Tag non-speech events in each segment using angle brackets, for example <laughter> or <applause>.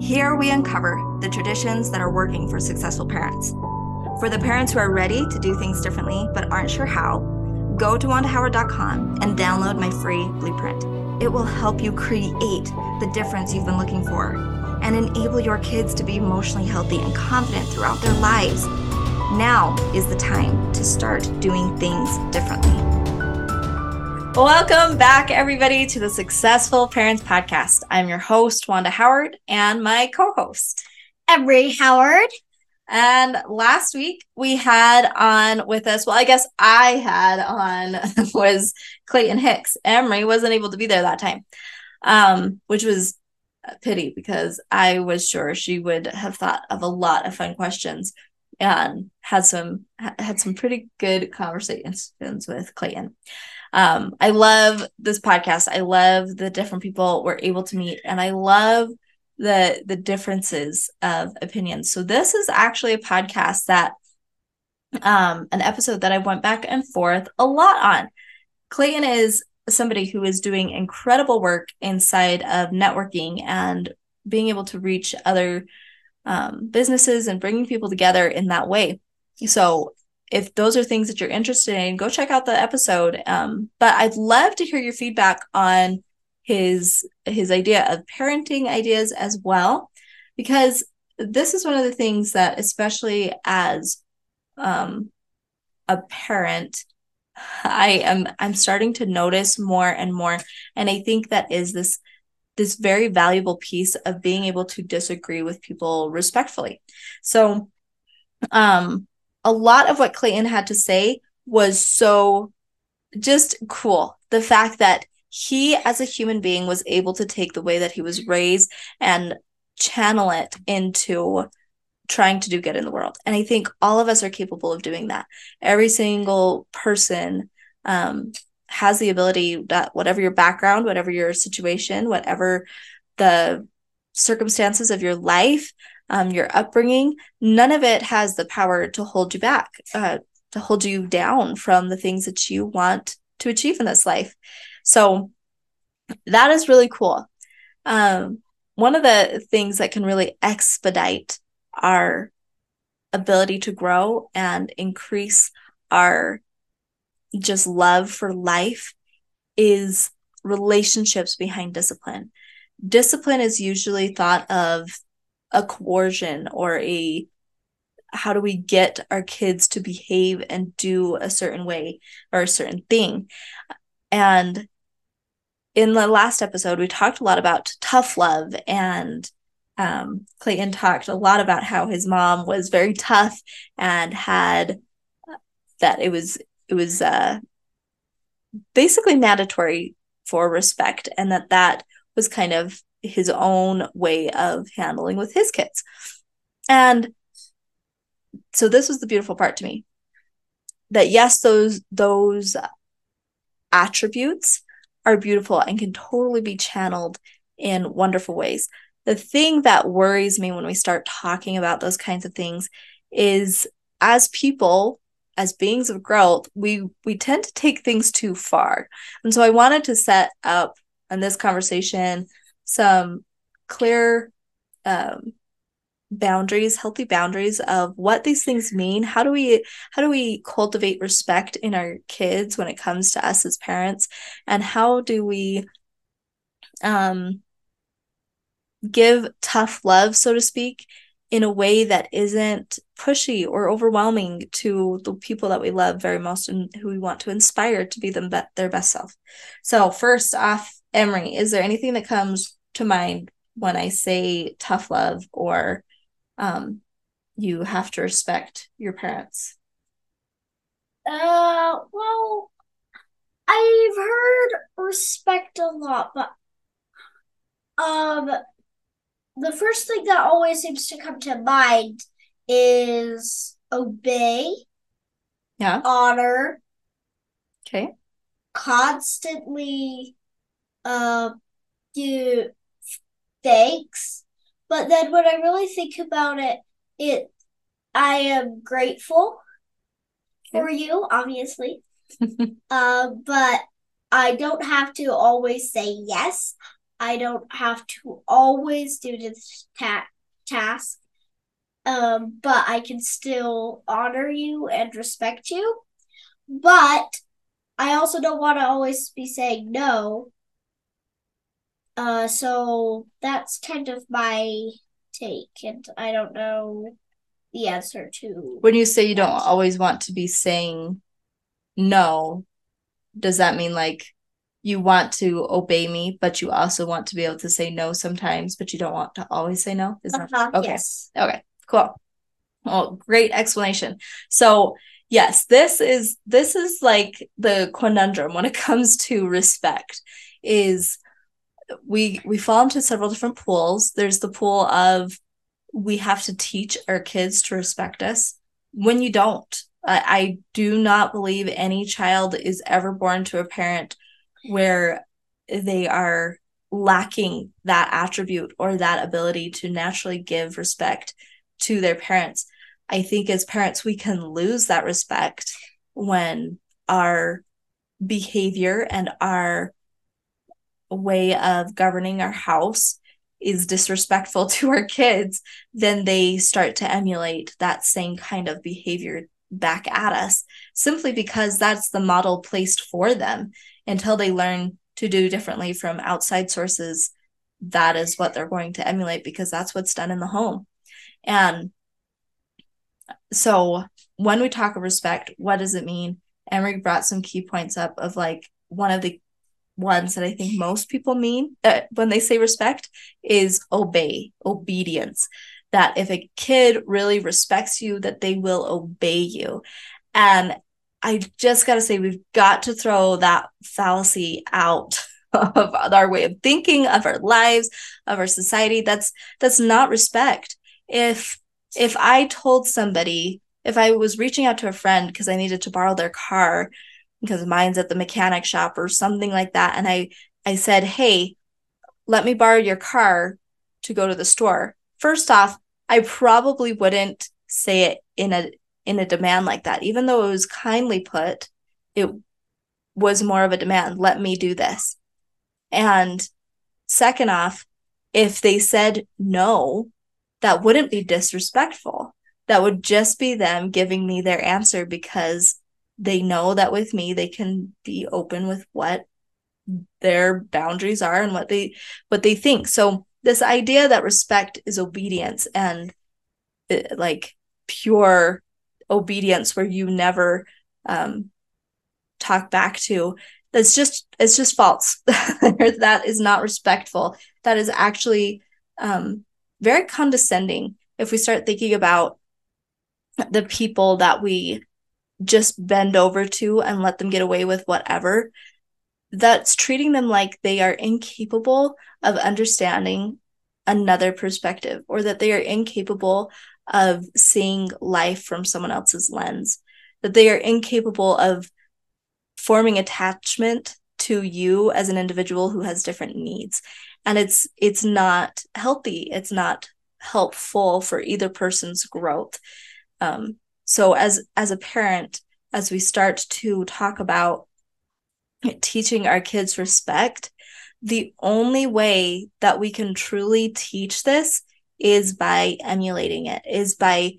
Here we uncover the traditions that are working for successful parents. For the parents who are ready to do things differently but aren't sure how, go to wandahoward.com and download my free blueprint. It will help you create the difference you've been looking for and enable your kids to be emotionally healthy and confident throughout their lives. Now is the time to start doing things differently. Welcome back, everybody, to the Successful Parents Podcast. I'm your host, Wanda Howard, and my co host, Emery Howard. And last week we had on with us, well, I guess I had on <laughs> was Clayton Hicks. Emery wasn't able to be there that time, um, which was a pity because I was sure she would have thought of a lot of fun questions and had some had some pretty good conversations with Clayton. Um, I love this podcast. I love the different people we're able to meet, and I love the the differences of opinions. So this is actually a podcast that um an episode that I went back and forth a lot on. Clayton is somebody who is doing incredible work inside of networking and being able to reach other um, businesses and bringing people together in that way. So if those are things that you're interested in, go check out the episode. Um, but I'd love to hear your feedback on his his idea of parenting ideas as well, because this is one of the things that, especially as um, a parent, I am I'm starting to notice more and more, and I think that is this this very valuable piece of being able to disagree with people respectfully. So, um, a lot of what Clayton had to say was so just cool. The fact that he, as a human being, was able to take the way that he was raised and channel it into trying to do good in the world. And I think all of us are capable of doing that. Every single person um, has the ability that whatever your background, whatever your situation, whatever the circumstances of your life, um, your upbringing, none of it has the power to hold you back, uh, to hold you down from the things that you want to achieve in this life. So that is really cool. Um, one of the things that can really expedite our ability to grow and increase our just love for life is relationships behind discipline. Discipline is usually thought of a coercion or a how do we get our kids to behave and do a certain way or a certain thing. And in the last episode, we talked a lot about tough love and um, Clayton talked a lot about how his mom was very tough and had that it was it was uh, basically mandatory for respect and that that was kind of his own way of handling with his kids and so this was the beautiful part to me that yes those those attributes are beautiful and can totally be channeled in wonderful ways the thing that worries me when we start talking about those kinds of things is as people as beings of growth, we we tend to take things too far. And so I wanted to set up in this conversation some clear um, boundaries, healthy boundaries of what these things mean. How do we how do we cultivate respect in our kids when it comes to us as parents, and how do we um give tough love, so to speak, in a way that isn't pushy or overwhelming to the people that we love very most and who we want to inspire to be them be- their best self. So, first off, Emery, is there anything that comes to mind when I say tough love or um, you have to respect your parents? Uh, well, I've heard respect a lot, but um, the first thing that always seems to come to mind is obey, yeah, honor, okay, constantly uh do thanks. But then when I really think about it, it I am grateful for you, obviously. uh, <laughs> but I don't have to always say yes. I don't have to always do this ta- task, um, but I can still honor you and respect you. But I also don't want to always be saying no. Uh, so that's kind of my take, and I don't know the answer to. When you say you don't always want to be saying no, does that mean like you want to obey me, but you also want to be able to say no sometimes, but you don't want to always say no? Is that Uh-huh, okay? Yes. Okay, cool. Well, great explanation. So yes, this is this is like the conundrum when it comes to respect is we we fall into several different pools. There's the pool of we have to teach our kids to respect us when you don't. I, I do not believe any child is ever born to a parent where they are lacking that attribute or that ability to naturally give respect to their parents. I think as parents, we can lose that respect when our behavior and our way of governing our house is disrespectful <laughs> to our kids, then they start to emulate that same kind of behavior back at us simply because that's the model placed for them until they learn to do differently from outside sources. That is what they're going to emulate because that's what's done in the home. And so when we talk of respect what does it mean? Emery brought some key points up of like one of the ones that i think most people mean uh, when they say respect is obey obedience. That if a kid really respects you that they will obey you. And i just got to say we've got to throw that fallacy out <laughs> of our way of thinking of our lives of our society. That's that's not respect. If if i told somebody if i was reaching out to a friend because i needed to borrow their car because mine's at the mechanic shop or something like that and i i said hey let me borrow your car to go to the store. First off i probably wouldn't say it in a in a demand like that. Even though it was kindly put it was more of a demand let me do this. And second off if they said no that wouldn't be disrespectful. That would just be them giving me their answer because they know that with me they can be open with what their boundaries are and what they what they think. So this idea that respect is obedience and uh, like pure obedience where you never um talk back to that's just it's just false. <laughs> That is not respectful. That is actually um very condescending. If we start thinking about the people that we just bend over to and let them get away with whatever that's treating them like they are incapable of understanding another perspective or that they are incapable of seeing life from someone else's lens that they are incapable of forming attachment to you as an individual who has different needs. And it's it's not healthy. It's not helpful for either person's growth. Um, so as as a parent as we start to talk about teaching our kids respect the only way that we can truly teach this is by emulating it is by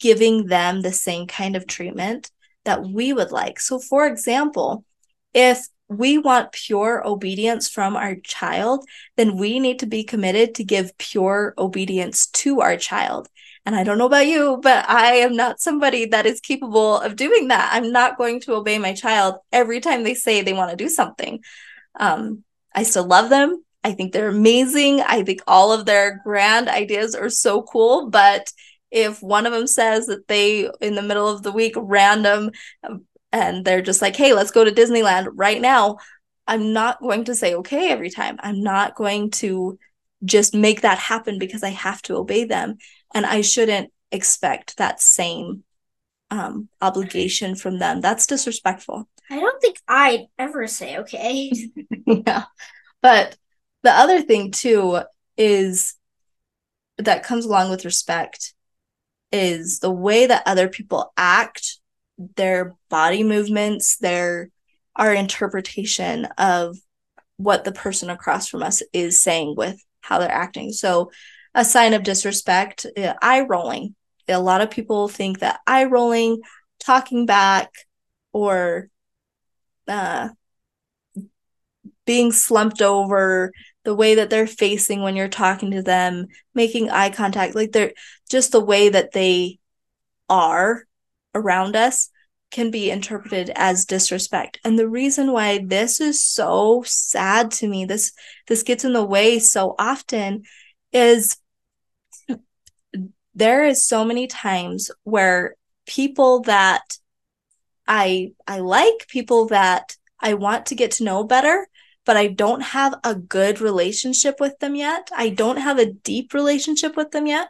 giving them the same kind of treatment that we would like. So for example if we want pure obedience from our child then we need to be committed to give pure obedience to our child and I don't know about you, but I am not somebody that is capable of doing that. I'm not going to obey my child every time they say they want to do something. Um, I still love them. I think they're amazing. I think all of their grand ideas are so cool. But if one of them says that they, in the middle of the week, random, and they're just like, hey, let's go to Disneyland right now, I'm not going to say okay every time. I'm not going to just make that happen because I have to obey them and I shouldn't expect that same um, obligation from them. That's disrespectful. I don't think I'd ever say okay. <laughs> <laughs> yeah. But the other thing too is that comes along with respect is the way that other people act, their body movements, their our interpretation of what the person across from us is saying with how they're acting. So, a sign of disrespect, eye rolling. A lot of people think that eye rolling, talking back, or uh, being slumped over, the way that they're facing when you're talking to them, making eye contact, like they're just the way that they are around us can be interpreted as disrespect. And the reason why this is so sad to me, this this gets in the way so often is there is so many times where people that I I like, people that I want to get to know better, but I don't have a good relationship with them yet. I don't have a deep relationship with them yet.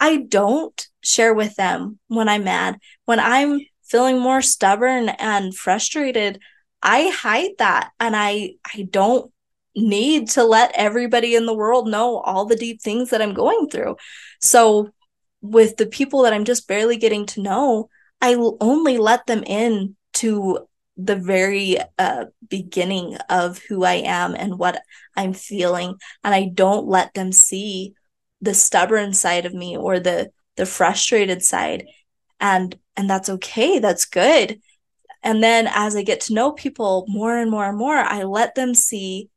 I don't share with them when I'm mad. When I'm feeling more stubborn and frustrated, I hide that and I I don't need to let everybody in the world know all the deep things that I'm going through. So with the people that I'm just barely getting to know, I only let them in to the very uh, beginning of who I am and what I'm feeling, and I don't let them see the stubborn side of me or the the frustrated side, and and that's okay. That's good. And then as I get to know people more and more and more, I let them see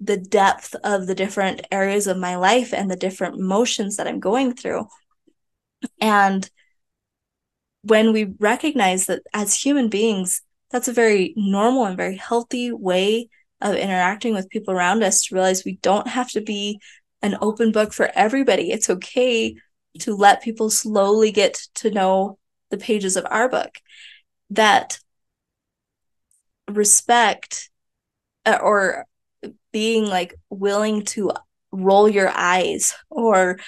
the depth of the different areas of my life and the different emotions that I'm going through. And when we recognize that as human beings, that's a very normal and very healthy way of interacting with people around us to realize we don't have to be an open book for everybody. It's okay to let people slowly get to know the pages of our book. That respect uh, or being like willing to roll your eyes or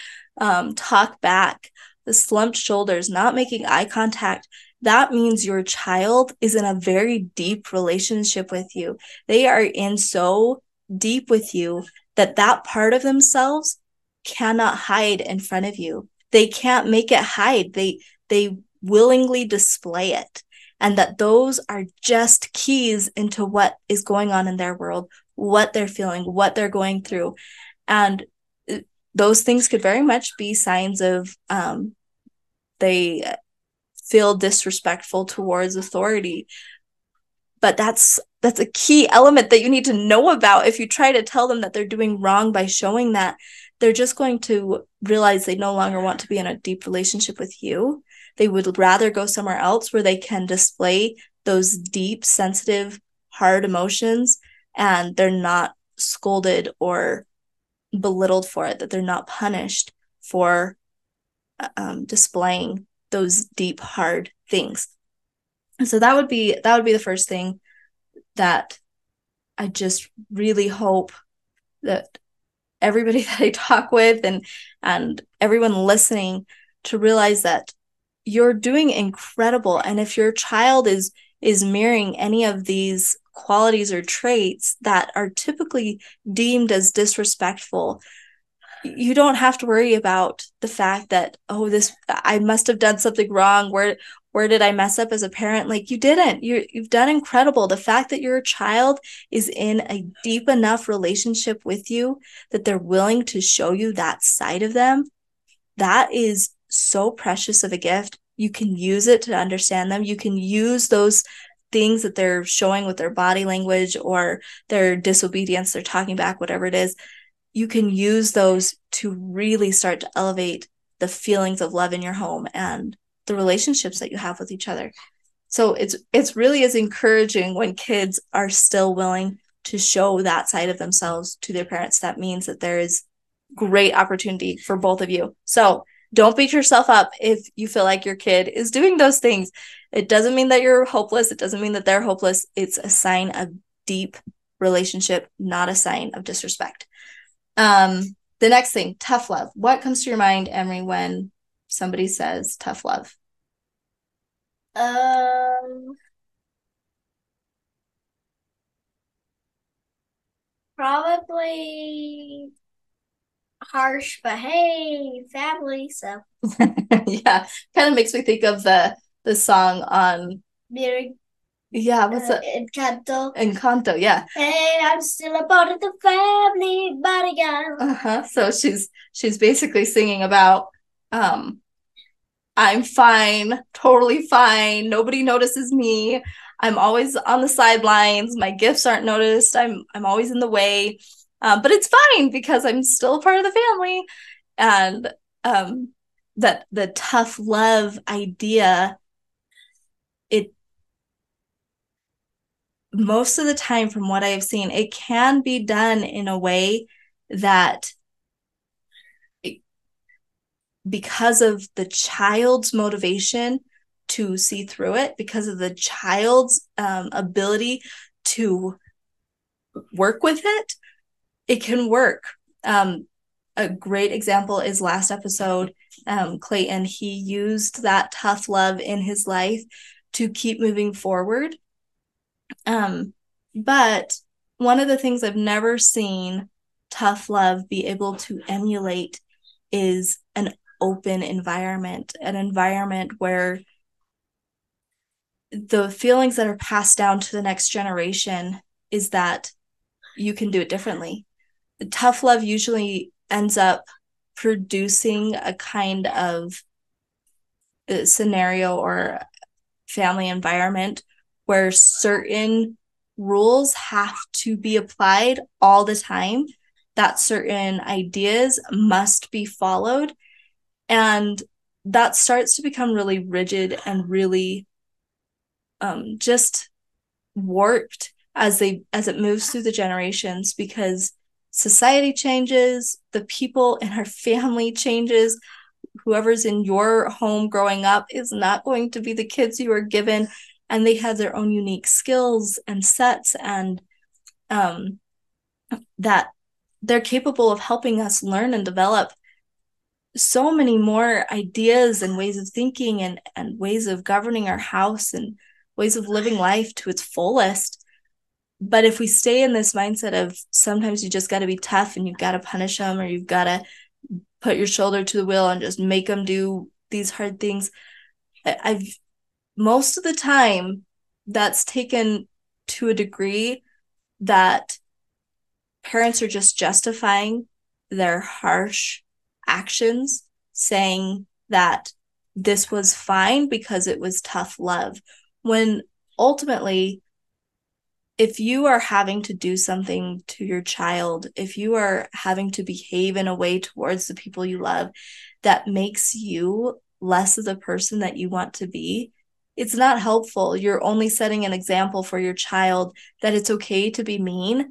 um, talk back the slumped shoulders, not making eye contact, that means your child is in a very deep relationship with you. They are in so deep with you that that part of themselves cannot hide in front of you. They can't make it hide. They they willingly display it. And that those are just keys into what is going on in their world, what they're feeling, what they're going through. And uh, those things could very much be signs of um, they feel disrespectful towards authority. But that's that's a key element that you need to know about if you try to tell them that they're doing wrong by showing that they're just going to realize they no longer want to be in a deep relationship with you. They would rather go somewhere else where they can display those deep sensitive hard emotions and they're not scolded or belittled for it that they're not punished for um, displaying those deep hard things. So that would be that would be the first thing that i just really hope that everybody <laughs> that i talk with and and everyone listening to realize that you're doing incredible. And if your child is is mirroring any of these qualities or traits that are typically deemed as disrespectful you don't have to worry about the fact that oh this i must have done something wrong. Where where did i mess up as a parent? Like you didn't. You you've done incredible. The fact that your child is in a deep enough relationship with you that they're willing to show you that side of them that is so precious of a gift. You can use it to understand them. You can use those things that they're showing with their body language or their disobedience they're talking back whatever it is you can use those to really start to elevate the feelings of love in your home and the relationships that you have with each other. So it's it's really as encouraging when kids are still willing to show that side of themselves to their parents. That means that there is great opportunity for both of you. So don't beat yourself up if you feel like your kid is doing those things. It doesn't mean that you're hopeless. It doesn't mean that they're hopeless. It's a sign of deep relationship, not a sign of disrespect. Um, the next thing, tough love. What comes to your mind, Emery, when somebody says tough love? Um, probably harsh, but hey, family. So <laughs> yeah, kind of makes me think of the the song on Yeah, what's uh, it? Encanto. Encanto, yeah. Hey, I'm still a part of the family, but again. Uh-huh. So she's she's basically singing about um I'm fine, totally fine. Nobody notices me. I'm always on the sidelines. My gifts aren't noticed. I'm I'm always in the way. Um, but it's fine because I'm still a part of the family. And um that the tough love idea it most of the time from what i've seen it can be done in a way that because of the child's motivation to see through it because of the child's um, ability to work with it it can work. Um, a great example is last episode um, clayton he used that tough love in his life to keep moving forward um, but one of the things I've never seen tough love be able to emulate is an open environment, an environment where the feelings that are passed down to the next generation is that you can do it differently. Tough love usually ends up producing a kind of uh, scenario or family environment where certain rules have to be applied all the time, that certain ideas must be followed. And that starts to become really rigid and really um, just warped as they as it moves through the generations because society changes the people in our <laughs> family changes whoever's in your home growing up is not going to be the kids you are given and they have their own unique skills and sets and um, that they're capable of helping us learn and develop so many more ideas and ways of thinking and, and ways of governing our house and ways of living life to its fullest. But if we stay in this mindset of sometimes you just got to be tough and you've got to punish them or you've got to put your shoulder to the wheel and just make them do these hard things i've most of the time that's taken to a degree that parents are just justifying their harsh actions saying that this was fine because it was tough love when ultimately if you are having to do something to your child if you are having to behave in a way towards the people you love that makes you less of the person that you want to be it's not helpful. You're only setting an example for your child that it's okay to be mean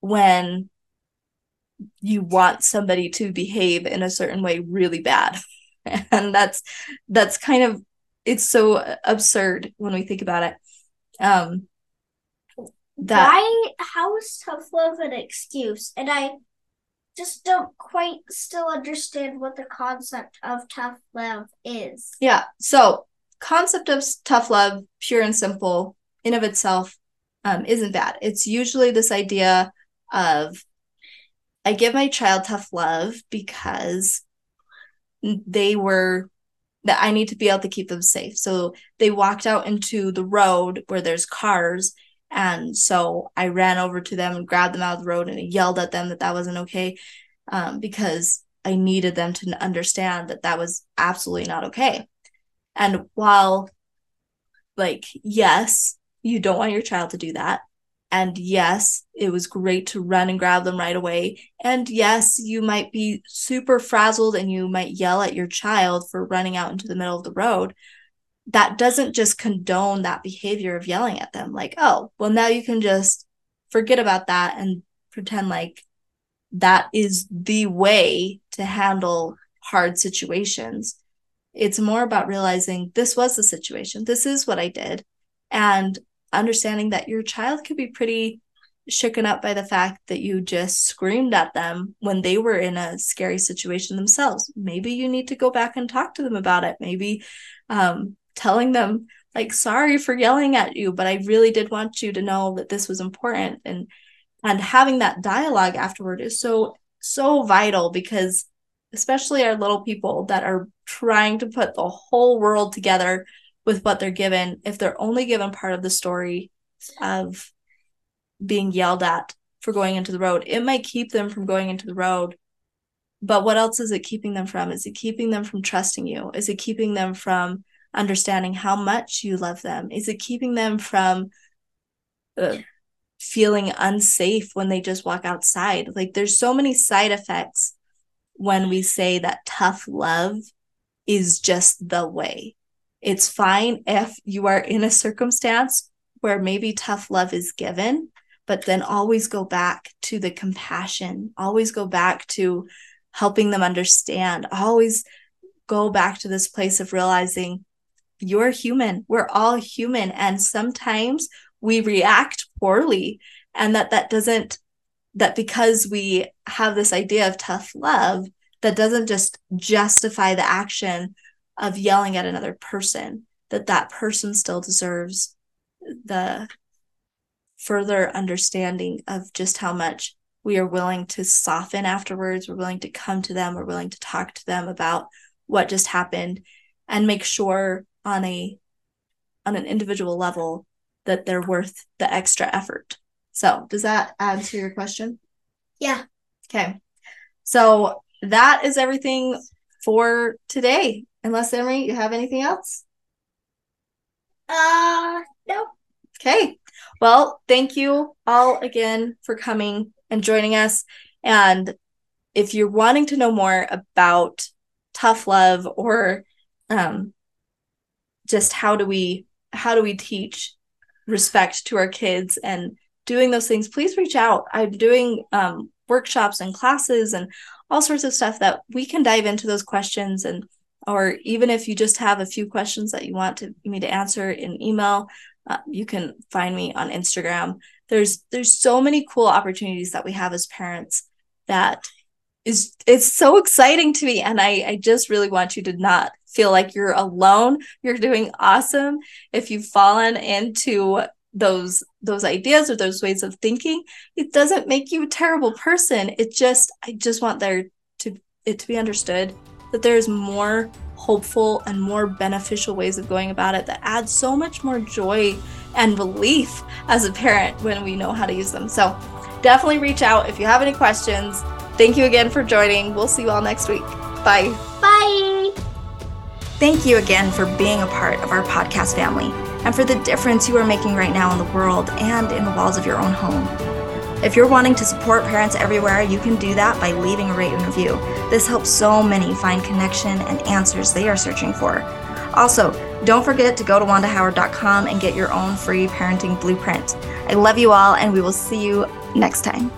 when you want somebody to behave in a certain way really bad. <laughs> And that's that's kind of it's so absurd when we think about it. Um that Why how is tough love an excuse? And I just don't quite still understand what the concept of tough love is. Yeah. So concept of tough love, pure and simple, in of itself, um, isn't bad. It's usually this idea of I give my child tough love because they were that I need to be able to keep them safe. So they walked out into the road where there's cars. And so I ran over to them and grabbed them out of the road and yelled at them that that wasn't okay um, because I needed them to understand that that was absolutely not okay. And while, like, yes, you don't want your child to do that. And yes, it was great to run and grab them right away. And yes, you might be super frazzled and you might yell at your child for running out into the middle of the road. That doesn't just condone that behavior of yelling at them. Like, oh, well, now you can just forget about that and pretend like that is the way to handle hard situations. It's more about realizing this was the situation. This is what I did. And understanding that your child could be pretty shooken up by the fact that you just screamed at them when they were in a scary situation themselves. Maybe you need to go back and talk to them about it. Maybe um, telling them, like, sorry for yelling at you, but I really did want you to know that this was important. And and having that dialogue afterward is so so vital because especially our little people that are trying to put the whole world together with what they're given if they're only given part of the story of being yelled at for going into the road. It might keep them from going into the road. But what else is it keeping them from? Is it keeping them from trusting you? Is it keeping them from understanding how much you love them? Is it keeping them from uh, feeling unsafe when they just walk outside? Like there's so many side effects when we say that tough love is just the way. It's fine if you are in a circumstance where maybe tough love is given, but then always go back to the compassion, always go back to helping them understand, always go back to this place of realizing you're human. We're all human. And sometimes we react poorly, and that that doesn't, that because we have this idea of tough love, that doesn't just justify the action of yelling at another person that that person still deserves the further understanding of just how much we are willing to soften afterwards. We're willing to come to them. We're willing to talk to them about what just happened and make sure on a on an individual level that they're worth the extra effort so does that answer your question yeah okay so that is everything for today Unless Emery, you have anything else? Uh, no. Okay. Well, thank you all again for coming and joining us. And if you're wanting to know more about tough love or um, just how do we how do we teach respect to our kids and doing those things, please reach out. I'm doing um, workshops and classes and all sorts of stuff that we can dive into those questions and or even if you just have a few questions that you want to, me to answer in email uh, you can find me on instagram. There's there's so many cool opportunities that we have as parents that is it's so exciting to me. And i i just really want you to not feel like you're alone. You're doing awesome. If you've fallen into those those ideas or those ways of thinking it doesn't make you a terrible person it just i just want there to it to be understood that there's more hopeful and more beneficial ways of going about it that add so much more joy and relief as a parent when we know how to use them. So definitely reach out if you have any questions. Thank you again for joining. We'll see you all next week. Bye. Bye. Thank you again for being a part of our podcast family and for the difference you are making right now in the world and in the walls of your own home. If you're wanting to support parents everywhere, you can do that by leaving a rate and review. This helps so many find connection and answers they are searching for. Also, don't forget to go to wandahoward.com and get your own free parenting blueprint. I love you all, and we will see you next time.